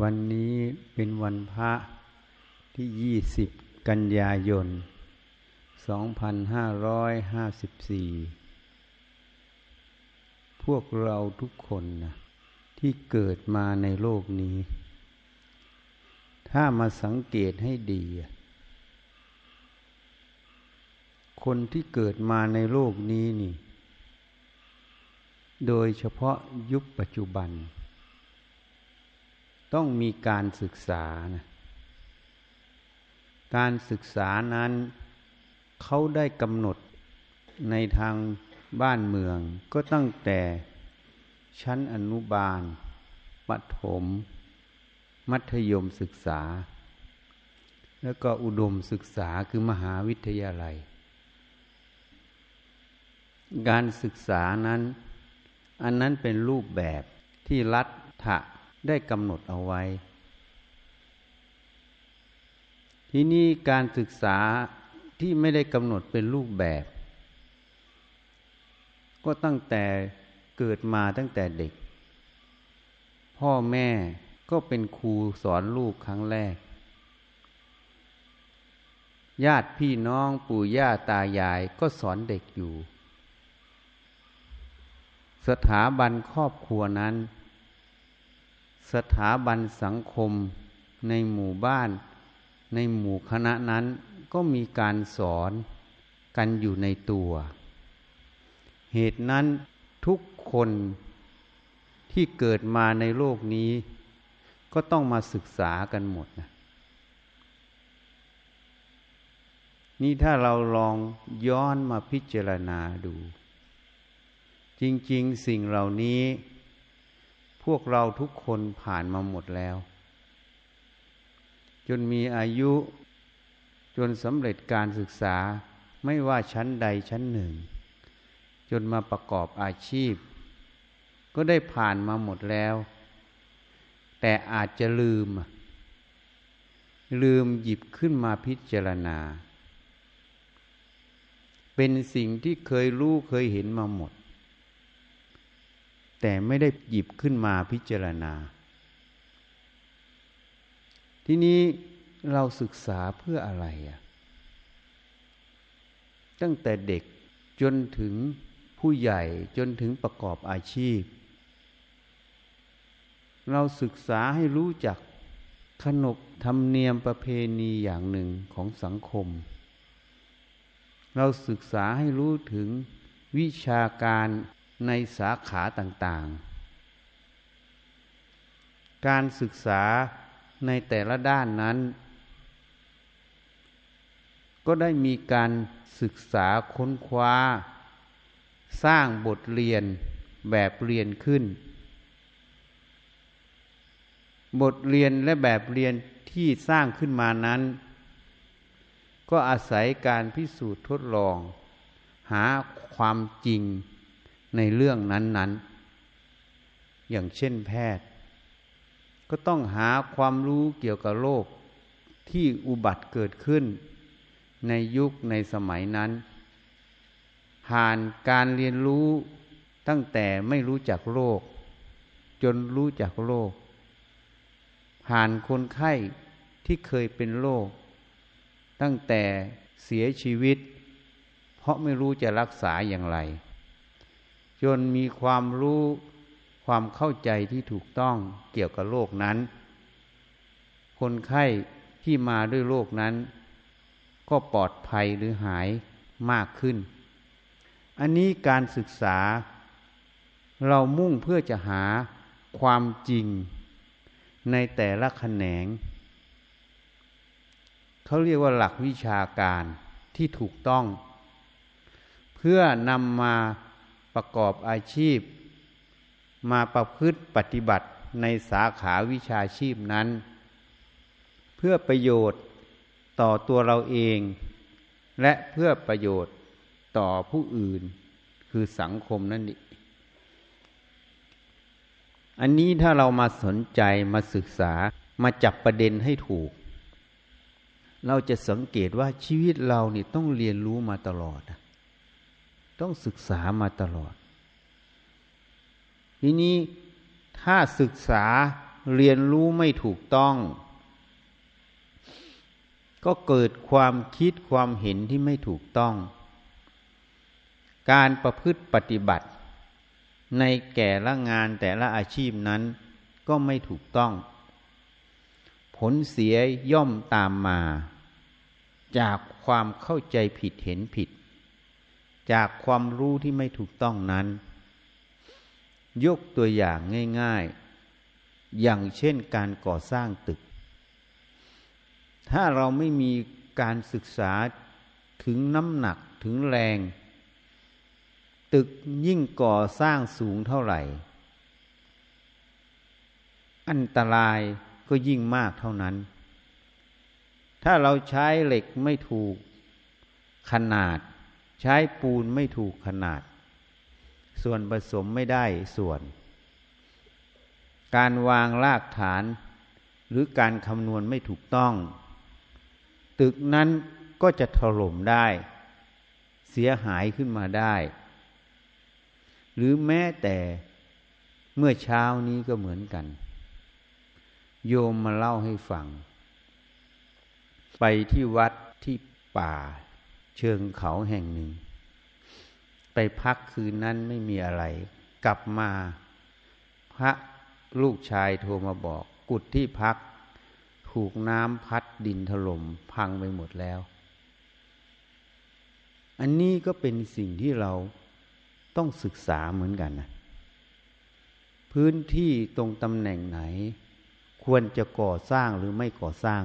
วันนี้เป็นวันพระที่ 20 กันยายน 2554 พวกเราทุกคนนะที่เกิดมาในโลกนี้ ถ้ามาสังเกตให้ดี คนที่เกิดมาในโลกนี้นี่ โดยเฉพาะยุคปัจจุบัน ต้องมีการศึกษานะการศึกษานั้นเขาได้กำหนดในทางบ้านเมือง ก็ตั้งแต่ชั้นอนุบาลปฐมมัธยมศึกษา แล้วก็อุดมศึกษาคือมหาวิทยาลัย การศึกษานั้น อันนั้นเป็นรูปแบบที่รัฐะ ได้กำหนดเอาไว้ ที่นี่การศึกษาที่ไม่ได้กำหนดเป็นรูปแบบ ก็ตั้งแต่เกิดมาตั้งแต่เด็ก พ่อแม่ก็เป็นครูสอนลูกครั้งแรก ญาติพี่น้องปู่ย่าตายายก็สอนเด็กอยู่ สถาบันครอบครัวนั้น สถาบันสังคมในหมู่บ้าน ในหมู่คณะนั้นก็มีการสอนกันอยู่ในตัว เหตุนั้นทุกคนที่เกิดมาในโลกนี้ ก็ต้องมาศึกษากันหมดนะนี่ถ้าเราลองย้อนมาพิจารณาดู จริง ๆ สิ่งเหล่านี้ วกเราทุกคนผ่านมาหมดแล้ว จนมีอายุจนสำเร็จการศึกษาไม่ว่าชั้นใดชั้นหนึ่ง จนมาประกอบอาชีพ ก็ได้ผ่านมาหมดแล้ว แต่อาจจะลืม ลืมหยิบขึ้นมาพิจารณา เป็นสิ่งที่เคยรู้เคยเห็นมาหมด แต่ไม่ได้หยิบขึ้นมาพิจารณา ที่นี้เราศึกษาเพื่ออะไรอะตั้งแต่เด็กจนถึงผู้ใหญ่จนถึงประกอบอาชีพ เราศึกษาให้รู้จักขนบธรรมเนียมประเพณีอย่างหนึ่งของสังคม เราศึกษาให้รู้ถึงวิชาการ ในสาขาต่างๆ การศึกษาในแต่ละด้านนั้น ก็ได้มีการศึกษาค้นคว้า สร้างบทเรียนแบบเรียนขึ้น บทเรียนและแบบเรียนที่สร้างขึ้นมานั้น ก็อาศัยการพิสูจน์ทดลอง หาความจริง ในเรื่องนั้น ๆ อย่างเช่นแพทย์ ก็ต้องหาความรู้เกี่ยวกับโรคที่อุบัติเกิดขึ้น ในยุคในสมัยนั้น ผ่านการเรียนรู้ตั้งแต่ไม่รู้จักโรค จนรู้จักโรค ผ่านคนไข้ที่เคยเป็นโรค ตั้งแต่เสียชีวิต เพราะไม่รู้จะรักษาอย่างไร จนมีความรู้ความเข้าใจที่ถูกต้องเกี่ยวกับโรคนั้น คนไข้ที่มาด้วยโรคนั้น ก็ปลอดภัยหรือหายมากขึ้น อันนี้การศึกษา เรามุ่งเพื่อจะหาความจริงในแต่ละแขนง เขาเรียกว่าหลักวิชาการที่ถูกต้อง เพื่อนำมา ประกอบอาชีพ มาประพฤติปฏิบัติในสาขาวิชาชีพนั้น เพื่อประโยชน์ต่อตัวเราเอง และเพื่อประโยชน์ต่อผู้อื่นคือสังคมนั่นเองอันนี้ถ้าเรามาสนใจมาศึกษามาจับประเด็นให้ถูก เราจะสังเกตว่าชีวิตเรานี่ต้องเรียนรู้มาตลอด ต้องศึกษามาตลอด ทีนี้ถ้าศึกษาเรียนรู้ไม่ถูกต้อง ก็เกิดความคิดความเห็นที่ไม่ถูกต้อง การประพฤติปฏิบัติ ในแก่ละงานแต่ละอาชีพนั้นก็ไม่ถูกต้อง ผลเสียย่อมตามมา จากความเข้าใจผิดเห็นผิด จากความรู้ที่ไม่ถูกต้องนั้น ยกตัวอย่างง่ายๆ อย่างเช่นการก่อสร้างตึก ถ้าเราไม่มีการศึกษาถึงน้ำหนักถึงแรง ตึกยิ่งก่อสร้างสูงเท่าไหร่ อันตรายก็ยิ่งมากเท่านั้น ถ้าเราใช้เหล็กไม่ถูกขนาด ใช้ปูนไม่ถูกขนาด ส่วนผสมไม่ได้ส่วน การวางรากฐาน หรือการคำนวณไม่ถูกต้อง ตึกนั้นก็จะถล่มได้ เสียหายขึ้นมาได้ หรือแม้แต่เมื่อเช้านี้ก็เหมือนกัน โยมมาเล่าให้ฟัง ไปที่วัดที่ป่า เชิงเขาแห่งหนึ่ง ไปพักคืนนั้นไม่มีอะไร กลับมา พระลูกชายโทรมาบอก กุดที่พัก ถูกน้ำพัดดินถล่มพังไปหมดแล้ว อันนี้ก็เป็นสิ่งที่เราต้องศึกษาเหมือนกันนะพื้นที่ตรงตำแหน่งไหน ควรจะก่อสร้างหรือไม่ก่อสร้าง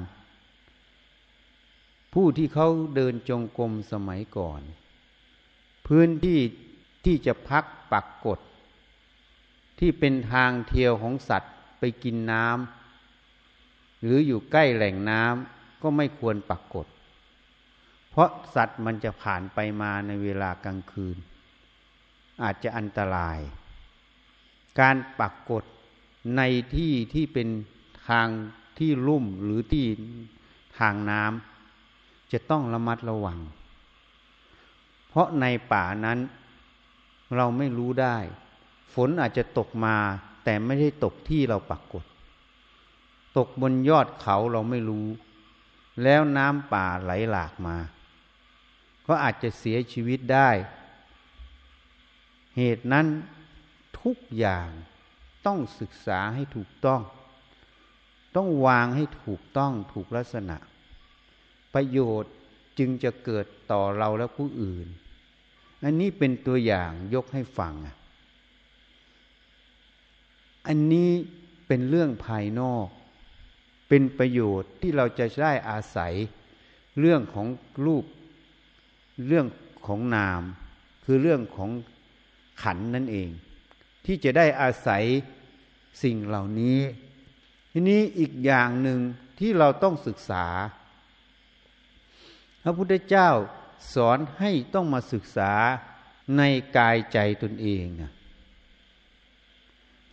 ผู้ที่เขาเดินจงกรมสมัยก่อน พื้นที่ที่จะพักปักกดที่เป็นทางเที่ยวของสัตว์ไปกินน้ำหรืออยู่ใกล้แหล่งน้ำก็ไม่ควรปักกดเพราะสัตว์มันจะผ่านไปมาในเวลากลางคืน อาจจะอันตราย การปักกดในที่ที่เป็นทางที่ลุ่มหรือที่ทางน้ำ จะต้องระมัดระวัง เพราะในป่านั้นเราไม่รู้ได้ ฝนอาจจะตกมา แต่ไม่ได้ตกที่เราปักกดตกบนยอดเขาเราไม่รู้ แล้วน้ำป่าไหลหลากมา ก็อาจจะเสียชีวิตได้ เหตุนั้นทุกอย่างต้องศึกษาให้ถูกต้อง ต้องวางให้ถูกต้องถูกลักษณะ ประโยชน์จึงจะเกิดต่อเราและผู้อื่น อันนี้เป็นตัวอย่างยกให้ฟัง อันนี้เป็นเรื่องภายนอก เป็นประโยชน์ที่เราจะได้อาศัยเรื่องของรูป เรื่องของนาม คือเรื่องของขันนั่นเอง ที่จะได้อาศัยสิ่งเหล่านี้ ทีนี้อีกอย่างหนึ่งที่เราต้องศึกษา พระพุทธเจ้าสอนให้ต้องมาศึกษาในกายใจตนเอง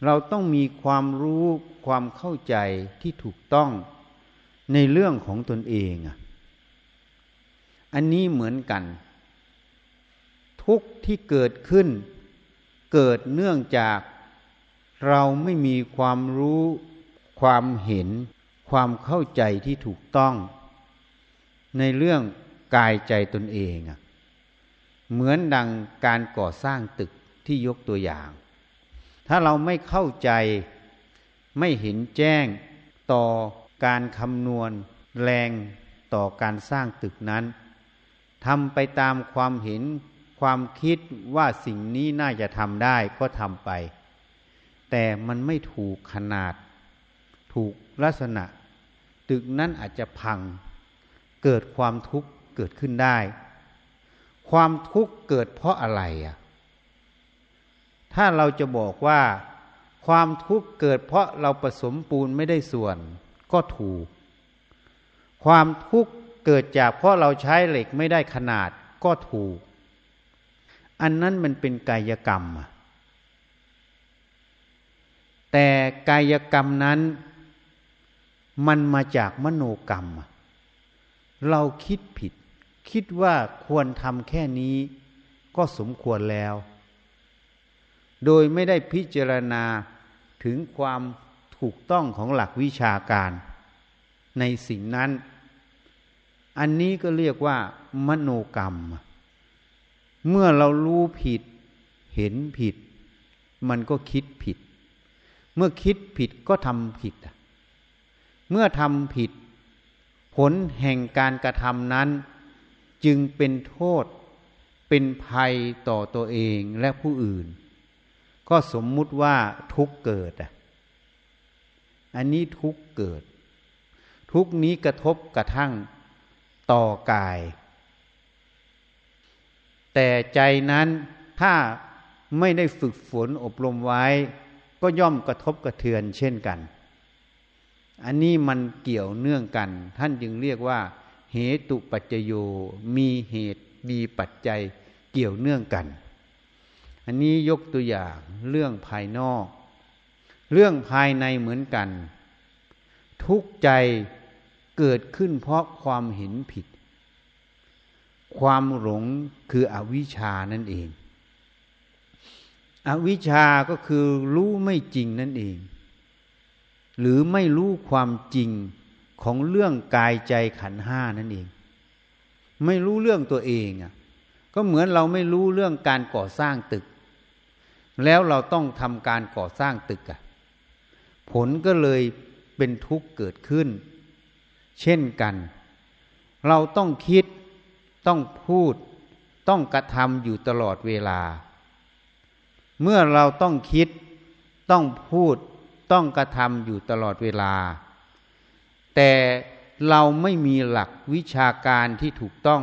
เราต้องมีความรู้ความเข้าใจที่ถูกต้องในเรื่องของตนเองอันนี้เหมือนกัน ทุกที่เกิดขึ้น เกิดเนื่องจากเราไม่มีความรู้ ความเห็น ความเข้าใจที่ถูกต้อง ในเรื่อง กายใจตนเองเหมือนดังการก่อสร้างตึกที่ยกตัวอย่าง ถ้าเราไม่เข้าใจไม่เห็นแจ้งต่อการคำนวณแรงต่อการสร้างตึกนั้นทำไปตามความเห็นความคิดว่าสิ่งนี้น่าจะทำได้ก็ทำไป แต่มันไม่ถูกขนาด ถูกลักษณะ ตึกนั้นอาจจะพัง เกิดความทุกข์ เกิดขึ้นได้ ความทุกข์เกิดเพราะอะไรอะถ้าเราจะบอกว่า ความทุกข์เกิดเพราะเราผสมปูนไม่ได้ส่วนก็ถูก ความทุกข์เกิดจากเพราะเราใช้เหล็กไม่ได้ขนาดก็ถูก อันนั้นมันเป็นกายกรรม แต่กายกรรมนั้นมันมาจากมโนกรรม เราคิดผิด คิดว่าควรทำแค่นี้ก็สมควรแล้ว โดยไม่ได้พิจารณาถึงความถูกต้องของหลักวิชาการ ในสิ่งนั้น อันนี้ก็เรียกว่า มโนกรรม เมื่อเรารู้ผิด เห็นผิด มันก็คิดผิด เมื่อคิดผิดก็ทำผิด เมื่อทำผิด ผลแห่งการกระทำนั้น จึงเป็นโทษเป็นภัยต่อตัวเองและผู้อื่น ก็สมมุติว่าทุกเกิดอะอันนี้ทุกเกิด ทุกนี้กระทบกระทั่งต่อกาย แต่ใจนั้นถ้าไม่ได้ฝึกฝนอบรมไว้ ก็ย่อมกระทบกระเทือนเช่นกัน อันนี้มันเกี่ยวเนื่องกัน ท่านจึงเรียกว่า เหตุปัจจโยมีเหตุมีปัจจัยเกี่ยวเนื่องกัน อันนี้ยกตัวอย่างเรื่องภายนอก เรื่องภายในเหมือนกัน ทุกใจเกิดขึ้นเพราะความเห็นผิด ความหลงคืออวิชานั่นเอง อวิชาก็คือรู้ไม่จริงนั่นเอง หรือไม่รู้ความจริง ของเรื่องกายใจขันห้านั่นเอง ไม่รู้เรื่องตัวเองอะก็เหมือนเราไม่รู้เรื่องการก่อสร้างตึก แล้วเราต้องทำการก่อสร้างตึกอะผลก็เลยเป็นทุกข์เกิดขึ้น เช่นกัน เราต้องคิดต้องพูด ต้องกระทำอยู่ตลอดเวลา เมื่อเราต้องคิด ต้องพูด ต้องกระทำอยู่ตลอดเวลา แต่เราไม่มีหลักวิชาการที่ถูกต้อง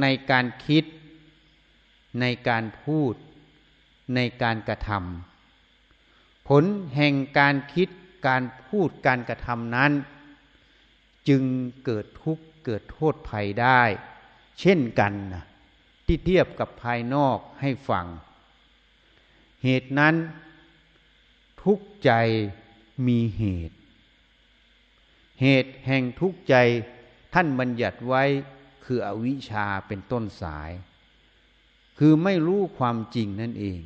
ในการคิด ในการพูด ในการกระทำผลแห่งการคิดการพูดการกระทำนั้น จึงเกิดทุกข์เกิดโทษภัยได้ เช่นกันนะที่เทียบกับภายนอกให้ฟัง เหตุนั้นทุกใจมีเหตุ เหตุแห่งทุกใจท่านบัญญัติไว้คืออวิชชาเป็นต้นสาย คือไม่รู้ความจริงนั่นเอง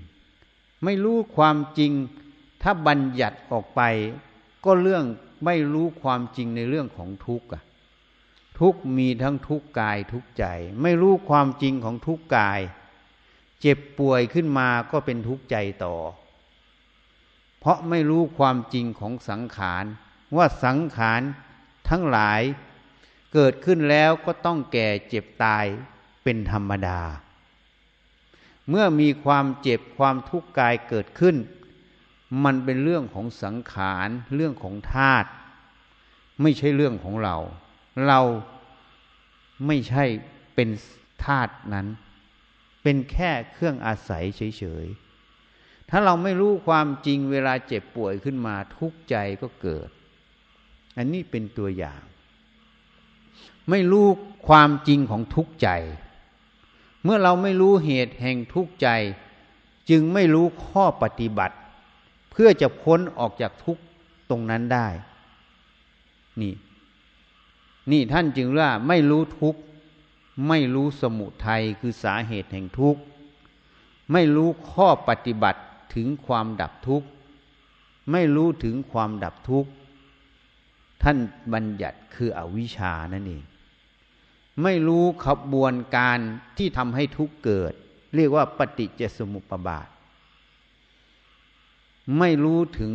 ไม่รู้ความจริง ถ้าบัญญัติออกไป ก็เรื่องไม่รู้ความจริงในเรื่องของทุกข์ทุกมีทั้งทุกกายทุกใจ ไม่รู้ความจริงของทุกกาย เจ็บป่วยขึ้นมาก็เป็นทุกข์ใจต่อ เพราะไม่รู้ความจริงของสังขาร ว่าสังขารทั้งหลาย เกิดขึ้นแล้วก็ต้องแก่เจ็บตายเป็นธรรมดา เมื่อมีความเจ็บความทุกข์กายเกิดขึ้น มันเป็นเรื่องของสังขารเรื่องของธาตุไม่ใช่เรื่องของเรา เราไม่ใช่เป็นธาตุนั้น เป็นแค่เครื่องอาศัยเฉยๆถ้าเราไม่รู้ความจริงเวลาเจ็บป่วยขึ้นมาทุกข์ใจก็เกิด อันนี้เป็นตัวอย่าง ไม่รู้ความจริงของทุกข์ใจ เมื่อเราไม่รู้เหตุแห่งทุกข์ใจ จึงไม่รู้ข้อปฏิบัติ เพื่อจะพ้นออกจากทุกข์ตรงนั้นได้ นี่ นี่ท่านจึงว่าไม่รู้ทุกข์ไม่รู้สมุทัยคือสาเหตุแห่งทุกข์ไม่รู้ข้อปฏิบัติถึงความดับทุกข์ ไม่รู้ถึงความดับทุกข์ ท่านบัญญัติคืออวิชานั่นเองไม่รู้ขบวนการที่ทำให้ทุกเกิด เรียกว่าปฏิจจสมุปบาท ไม่รู้ถึง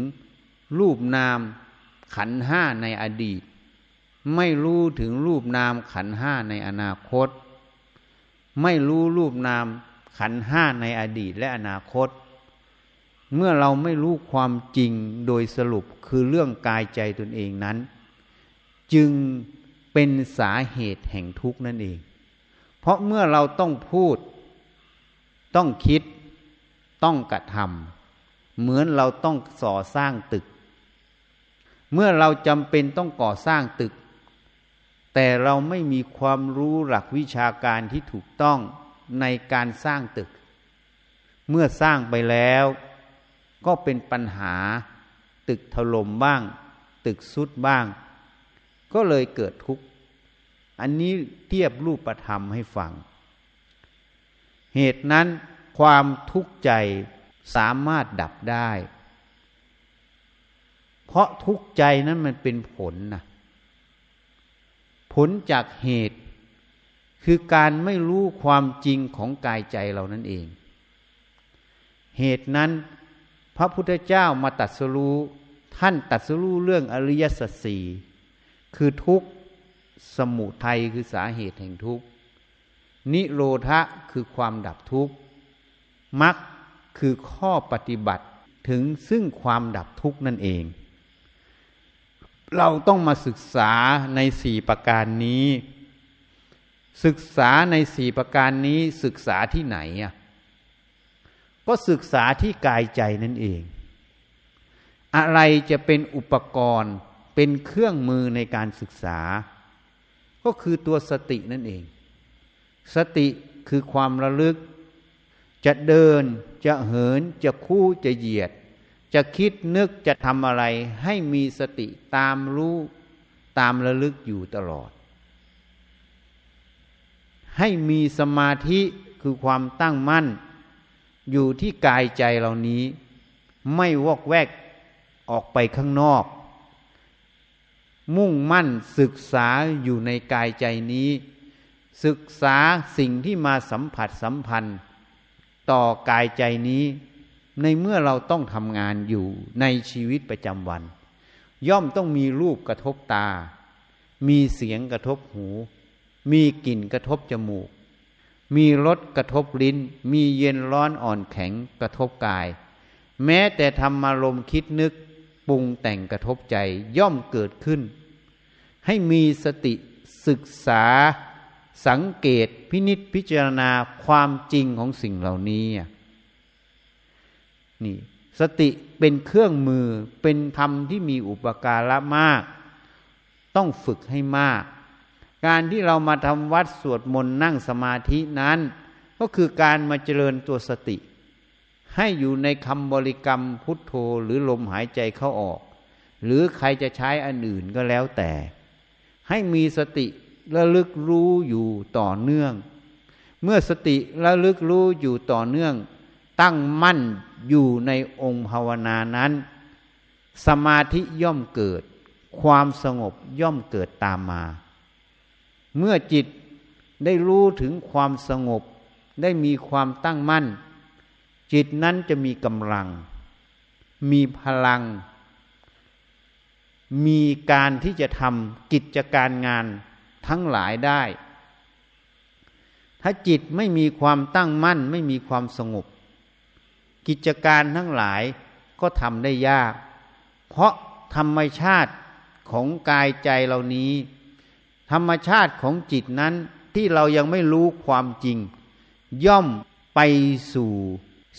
รูปนามขันห้าในอดีต ไม่รู้ถึงรูปนามขันห้าในอนาคต ไม่รู้รูปนามขันห้าในอดีตและอนาคต เมื่อเราไม่รู้ความจริงโดยสรุปคือเรื่องกายใจตนเองนั้น จึงเป็นสาเหตุแห่งทุกข์นั่นเอง เพราะเมื่อเราต้องพูด ต้องคิด ต้องกระทำเหมือนเราต้องส่อสร้างตึก เมื่อเราจำเป็นต้องก่อสร้างตึก แต่เราไม่มีความรู้หลักวิชาการที่ถูกต้องในการสร้างตึก เมื่อสร้างไปแล้ว ก็เป็นปัญหาตึกถล่มบ้าง ตึกสุดบ้าง ก็เลยเกิดทุกข์ อันนี้เทียบรูปธรรมให้ฟัง เหตุนั้นความทุกข์ใจสามารถดับได้ เพราะทุกข์ใจนั้นมันเป็นผลนะผลจากเหตุ คือการไม่รู้ความจริงของกายใจเรานั่นเอง เหตุนั้นพระพุทธเจ้ามาตัดสรู้ท่านตัดสรู้เรื่องอริยสัจสี่ คือทุกข์สมุทัยคือสาเหตุแห่งทุกข์นิโรธะคือความดับทุกข์มรรคคือข้อปฏิบัติถึงซึ่งความดับทุกข์นั่นเอง เราต้องมาศึกษาในสี่ประการนี้ ศึกษาในสี่ประการนี้ศึกษาที่ไหนอะก็ศึกษาที่กายใจนั่นเอง อะไรจะเป็นอุปกรณ์ เป็นเครื่องมือในการศึกษา ก็คือตัวสตินั่นเอง สติคือความระลึก จะเดิน จะเหิน จะคู่จะเหยียด จะคิดนึกจะทำอะไร ให้มีสติตามรู้ตามระลึกอยู่ตลอด ให้มีสมาธิคือความตั้งมั่น อยู่ที่กายใจเหล่านี้ ไม่วอกแวกออกไปข้างนอก มุ่งมั่นศึกษาอยู่ในกายใจนี้ ศึกษาสิ่งที่มาสัมผัสสัมพันธ์ ต่อกายใจนี้ ในเมื่อเราต้องทำงานอยู่ในชีวิตประจำวัน ย่อมต้องมีรูปกระทบตา มีเสียงกระทบหู มีกลิ่นกระทบจมูก มีรสกระทบลิ้น มีเย็นร้อนอ่อนแข็งกระทบกาย แม้แต่ธรรมารมคิดนึก ปรุงแต่งกระทบใจย่อมเกิดขึ้น ให้มีสติศึกษา สังเกตพินิษพิจารณาความจริงของสิ่งเหล่านี้นี่สติเป็นเครื่องมือเป็นธรรมที่มีอุปการะมาก ต้องฝึกให้มาก การที่เรามาทำวัดสวดมนต์นั่งสมาธินั้น ก็คือการมาเจริญตัวสติ ให้อยู่ในคำบริกรรมพุทโธหรือลมหายใจเข้าออก หรือใครจะใช้อันอื่นก็แล้วแต่ ให้มีสติระลึกรู้อยู่ต่อเนื่อง เมื่อสติระลึกรู้อยู่ต่อเนื่อง ตั้งมั่นอยู่ในองค์ภาวนานั้น สมาธิย่อมเกิด ความสงบย่อมเกิดตามมา เมื่อจิตได้รู้ถึงความสงบ ได้มีความตั้งมั่น จิตนั้นจะมีกำลัง มีพลัง มีการที่จะทำกิจการงานทั้งหลายได้ ถ้าจิตไม่มีความตั้งมั่น ไม่มีความสงบ กิจการทั้งหลายก็ทำได้ยาก เพราะธรรมชาติของกายใจเหล่านี้ ธรรมชาติของจิตนั้นที่เรายังไม่รู้ความจริง ย่อมไปสู่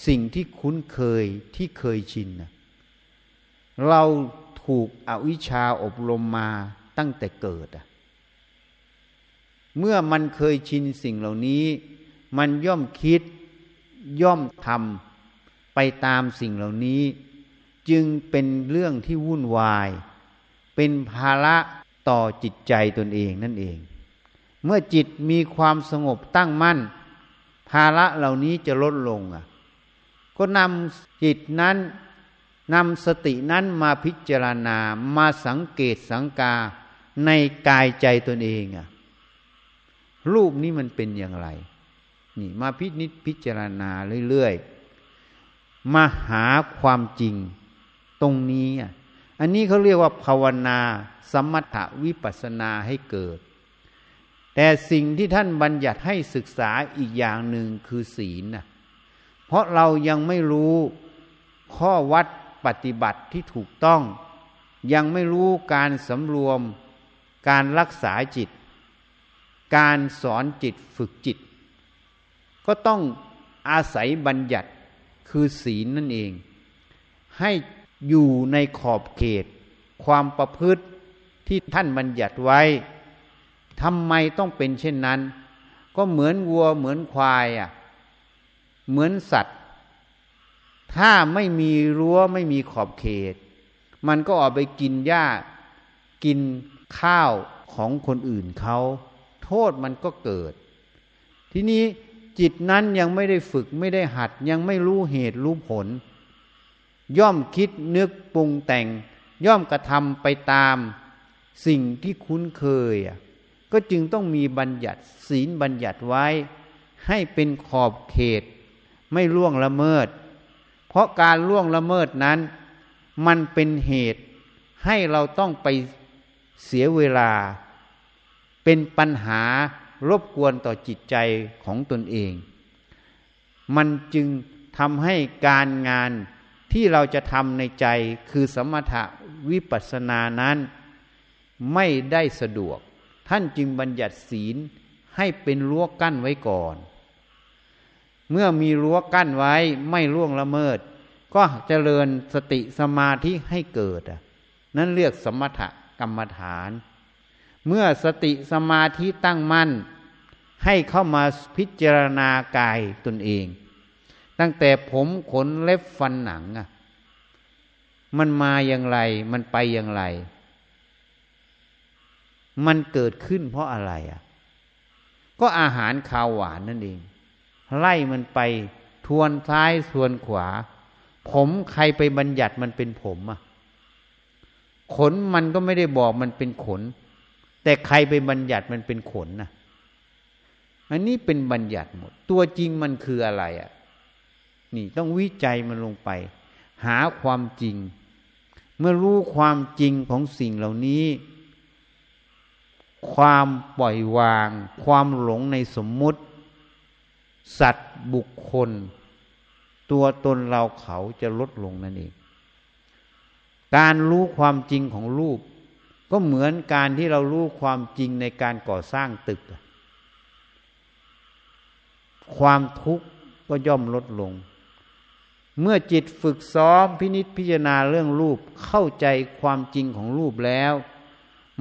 สิ่งที่คุ้นเคยที่เคยชินเราถูกอวิชชาอบรมมาตั้งแต่เกิดเมื่อมันเคยชินสิ่งเหล่านี้ มันย่อมคิดย่อมทำไปตามสิ่งเหล่านี้ จึงเป็นเรื่องที่วุ่นวาย เป็นภาระต่อจิตใจตนเองนั่นเอง เมื่อจิตมีความสงบตั้งมั่น ภาระเหล่านี้จะลดลงอะ ก็นำจิตนั้นนำสตินั้นมาพิจารณามาสังเกตสังกาในกายใจตนเองอะรูปนี้มันเป็นอย่างไร นี่มาพิจิตพิจารณาเรื่อยๆ มาหาความจริงตรงนี้อะอันนี้เขาเรียกว่าภาวนา สมถวิปัสนาให้เกิด แต่สิ่งที่ท่านบัญญัติให้ศึกษาอีกอย่างหนึ่งคือศีลนะ เพราะเรายังไม่รู้ข้อวัดปฏิบัติที่ถูกต้อง ยังไม่รู้การสำรวม การรักษาจิต การสอนจิตฝึกจิต ก็ต้องอาศัยบัญญัติคือศีลนั่นเอง ให้อยู่ในขอบเขต ความประพฤติที่ท่านบัญญัติไว้ทำไมต้องเป็นเช่นนั้น ก็เหมือนวัวเหมือนควายอะ เหมือนสัตว์ ถ้าไม่มีรั้วไม่มีขอบเขต มันก็ออกไปกินหญ้า กินข้าวของคนอื่นเขา โทษมันก็เกิด ทีนี้จิตนั้นยังไม่ได้ฝึกไม่ได้หัด ยังไม่รู้เหตุรู้ผล ย่อมคิดนึกปรุงแต่ง ย่อมกระทำไปตามสิ่งที่คุ้นเคย ก็จึงต้องมีบัญญัติศีลบัญญัติไว้ ให้เป็นขอบเขต ไม่ล่วงละเมิด เพราะการล่วงละเมิดนั้น มันเป็นเหตุให้เราต้องไปเสียเวลา เป็นปัญหารบกวนต่อจิตใจของตนเอง มันจึงทำให้การงานที่เราจะทำในใจคือสมถะวิปัสสนานั้นไม่ได้สะดวก ท่านจึงบัญญัติศีลให้เป็นรั้วกั้นไว้ก่อน เมื่อมีรั้วกั้นไว้ไม่ล่วงละเมิด ก็เจริญสติสมาธิให้เกิดนั่นเรียกสมถกรรมฐาน เมื่อสติสมาธิตั้งมั่น ให้เข้ามาพิจารณากายตนเอง ตั้งแต่ผมขนเล็บฟันหนังอะมันมาอย่างไร มันไปอย่างไร มันเกิดขึ้นเพราะอะไรอะ ก็อาหารขาวหวานนั่นเอง ไล่มันไป ทวนซ้ายทวนขวา ผมใครไปบัญญัติมันเป็นผมอะขนมันก็ไม่ได้บอกมันเป็นขน แต่ใครไปบัญญัติมันเป็นขนนะอันนี้เป็นบัญญัติหมด ตัวจริงมันคืออะไรอะนี่ต้องวิจัยมันลงไป หาความจริง เมื่อรู้ความจริงของสิ่งเหล่านี้ ความปล่อยวาง ความหลงในสมมุติ สัตว์บุคคล ตัวตนเราเขาจะลดลงนั่นเอง การรู้ความจริงของรูป ก็เหมือนการที่เรารู้ความจริงในการก่อสร้างตึก ความทุกข์ก็ย่อมลดลง เมื่อจิตฝึกซ้อมพินิษพิจารณาเรื่องรูปเข้าใจความจริงของรูปแล้ว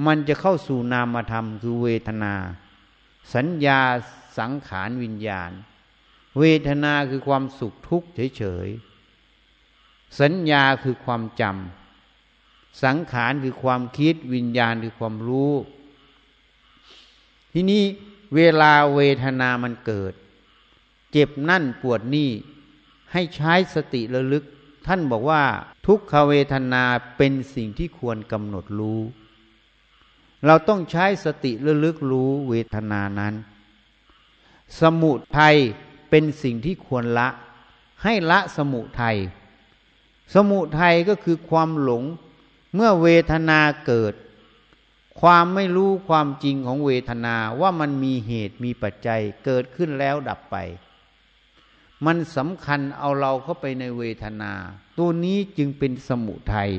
มันจะเข้าสู่นามธรรมคือเวทนา สัญญาสังขารวิญญาณ เวทนาคือความสุขทุกข์เฉยๆ สัญญาคือความจำ สังขารคือความคิด วิญญาณคือความรู้ ที่นี้เวลาเวทนามันเกิด เจ็บนั่นปวดนี่ ให้ใช้สติระลึก ท่านบอกว่าทุกขเวทนาเป็นสิ่งที่ควรกำหนดรู้ เราต้องใช้สติระลึกรู้เวทนานั้น สมุทัย เป็นสิ่งที่ควรละ ให้ละสมุทัย สมุทัยก็คือความหลง เมื่อเวทนาเกิด ความไม่รู้ความจริงของเวทนาว่ามันมีเหตุมีปัจจัยเกิดขึ้นแล้วดับไป มันสำคัญเอาเราเข้าไปในเวทนา ตัวนี้จึงเป็นสมุทัย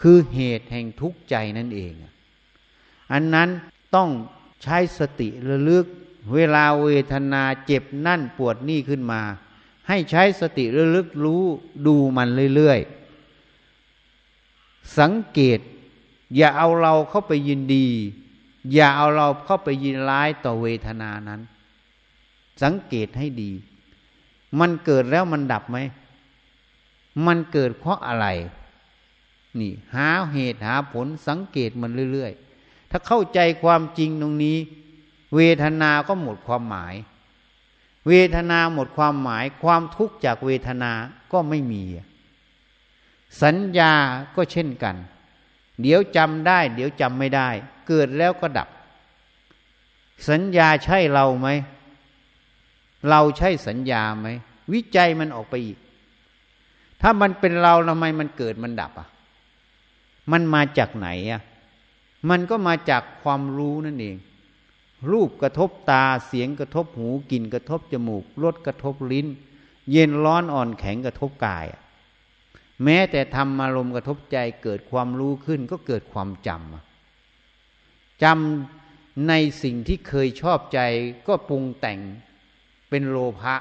คือเหตุแห่งทุกข์ใจนั่นเอง อันนั้นต้องใช้สติระลึก เวลาเวทนาเจ็บนั่นปวดนี่ขึ้นมา ให้ใช้สติระลึกรู้ดูมันเรื่อยๆ สังเกต อย่าเอาเราเข้าไปยินดี อย่าเอาเราเข้าไปยินร้ายต่อเวทนานั้น สังเกตให้ดี มันเกิดแล้วมันดับไหม มันเกิดเพราะอะไร นี่ หาเหตุหาผลสังเกตมันเรื่อยๆ ถ้าเข้าใจความจริงตรงนี้ เวทนาก็หมดความหมาย เวทนาหมดความหมาย ความทุกข์จากเวทนาก็ไม่มี สัญญาก็เช่นกัน เดี๋ยวจำได้ เดี๋ยวจำไม่ได้ เกิดแล้วก็ดับ สัญญาใช่เราไหม เราใช่สัญญาไหม วิจัยมันออกไปอีก ถ้ามันเป็นเราทำไมมันเกิดมันดับอะ มันมาจากไหนอะ มันก็มาจากความรู้นั่นเอง รูปกระทบตาเสียงกระทบหูกลิ่นกระทบจมูกรสกระทบลิ้น เย็นร้อนอ่อนแข็งกระทบกาย แม้แต่ทำอารมณ์กระทบใจเกิดความรู้ขึ้นก็เกิดความจำจำในสิ่งที่เคยชอบใจก็ปรุงแต่งเป็นโลภะ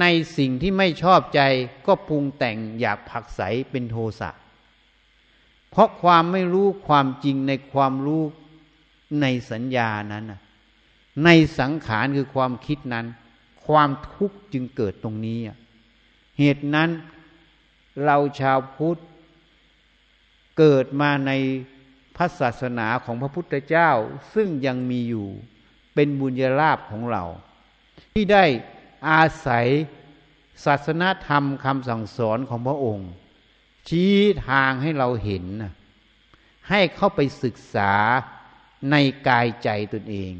ในสิ่งที่ไม่ชอบใจก็ปรุงแต่งอยากผักใสเป็นโทสะเพราะความไม่รู้ความจริงในความรู้ ในสัญญานั้นในสังขารคือความคิดนั้น ความทุกข์จึงเกิดตรงนี้ เหตุนั้นเราชาวพุทธเกิดมาในพระศาสนาของพระพุทธเจ้าซึ่งยังมีอยู่เป็นบุญญาลาภของเรา ที่ได้อาศัยศาสนาธรรมคำสั่งสอนของพระองค์ ชี้ทางให้เราเห็น ให้เข้าไปศึกษา ในกายใจตนเอง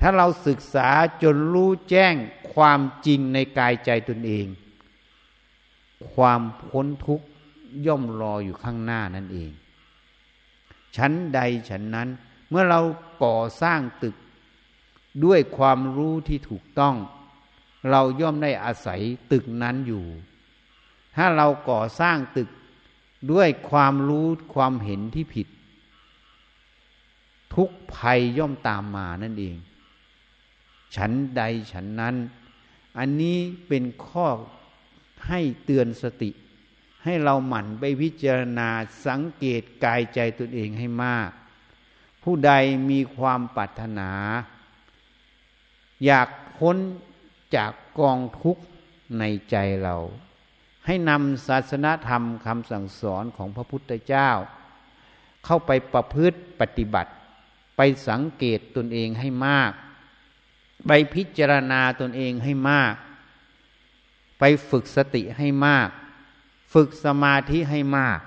ถ้าเราศึกษาจนรู้แจ้งความจริงในกายใจตนเอง ความพ้นทุกข์ย่อมรออยู่ข้างหน้านั่นเอง ชั้นใดฉันนั้น เมื่อเราก่อสร้างตึกด้วยความรู้ที่ถูกต้อง เราย่อมได้อาศัยตึกนั้นอยู่ ถ้าเราก่อสร้างตึกด้วยความรู้ความเห็นที่ผิด ทุกภัยย่อมตามมานั่นเอง ฉันใดฉันนั้น อันนี้เป็นข้อให้เตือนสติ ให้เราหมั่นไปพิจารณาสังเกตกายใจตนเองให้มาก ผู้ใดมีความปรารถนา อยากพ้นจากกองทุกข์ในใจเรา ให้นำศาสนธรรมคำสั่งสอนของพระพุทธเจ้า เข้าไปประพฤติปฏิบัติ ไปสังเกตตนเองให้มาก ไปพิจารณาตนเองให้มาก ไปฝึกสติให้มาก ฝึกสมาธิให้มาก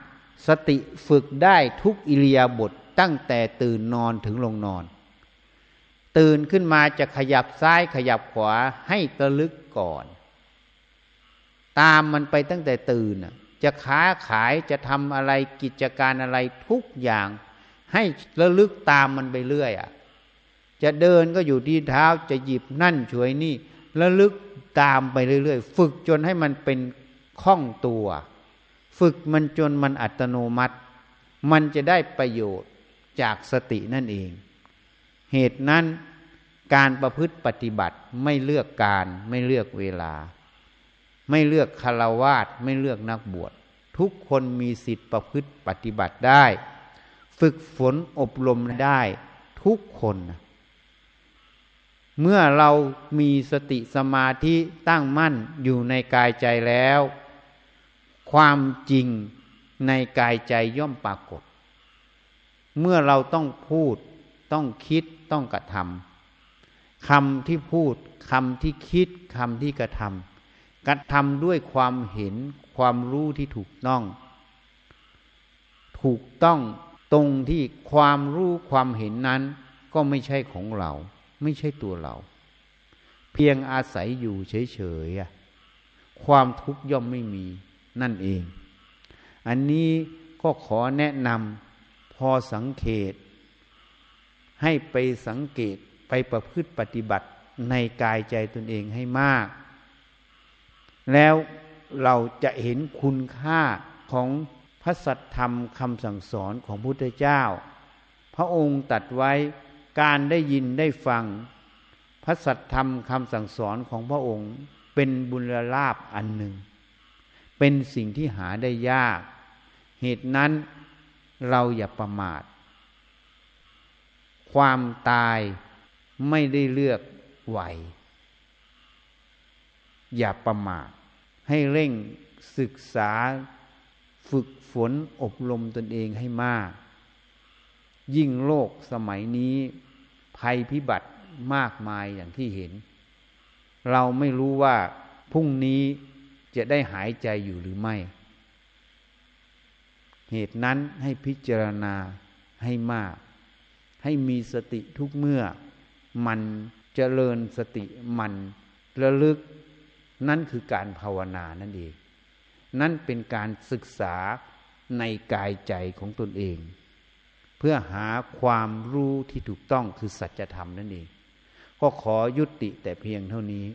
สติฝึกได้ทุกอิริยาบถตั้งแต่ตื่นนอนถึงลงนอน ตื่นขึ้นมาจะขยับซ้ายขยับขวาให้ตะลึกก่อน ตามมันไปตั้งแต่ตื่นจะค้าขายจะทำอะไรกิจการอะไรทุกอย่าง ให้ระลึกตามมันไปเรื่อยอะ จะเดินก็อยู่ที่เท้าจะหยิบนั่นช่วยนี่ระลึกตามไปเรื่อยๆ ฝึกจนให้มันเป็นคล่องตัว ฝึกมันจนมันอัตโนมัติ มันจะได้ประโยชน์จากสตินั่นเอง เหตุนั้นการประพฤติปฏิบัติไม่เลือกการไม่เลือกเวลา ไม่เลือกคารวาสไม่เลือกนักบวช ทุกคนมีสิทธิประพฤติปฏิบัติได้ ฝึกฝนอบรมได้ทุกคน เมื่อเรามีสติสมาธิตั้งมั่นอยู่ในกายใจแล้ว ความจริงในกายใจย่อมปรากฏ เมื่อเราต้องพูดต้องคิดต้องกระทำคำที่พูดคำที่คิดคำที่กระทำกระทำด้วยความเห็นความรู้ที่ถูกต้อง ถูกต้อง ตรงที่ความรู้ความเห็นนั้น ก็ไม่ใช่ของเรา ไม่ใช่ตัวเรา เพียงอาศัยอยู่เฉยๆความทุกข์ย่อมไม่มีนั่นเอง อันนี้ก็ขอแนะนำพอสังเกต ให้ไปสังเกตไปประพฤติปฏิบัติในกายใจตนเองให้มาก แล้วเราจะเห็นคุณค่าของ พระสัทธรรมคำสั่งสอนของพุทธเจ้า พระองค์ตัดไว้การได้ยินได้ฟัง พระสัทธรรมคำสั่งสอนของพระองค์เป็นบุญลาภอันหนึ่ง เป็นสิ่งที่หาได้ยาก เหตุนั้นเราอย่าประมาท ความตายไม่ได้เลือกไหว อย่าประมาทให้เร่งศึกษา ฝึกฝนอบรมตนเองให้มาก ยิ่งโลกสมัยนี้ภัยพิบัติมากมายอย่างที่เห็น เราไม่รู้ว่าพรุ่งนี้จะได้หายใจอยู่หรือไม่ เหตุนั้นให้พิจารณาให้มาก ให้มีสติทุกเมื่อ มันเจริญสติมันระลึก นั่นคือการภาวนานั่นเอง นั่นเป็นการศึกษาในกายใจของตนเอง เพื่อหาความรู้ที่ถูกต้องคือสัจธรรมนั่นเอง ก็ขอยุติแต่เพียงเท่านี้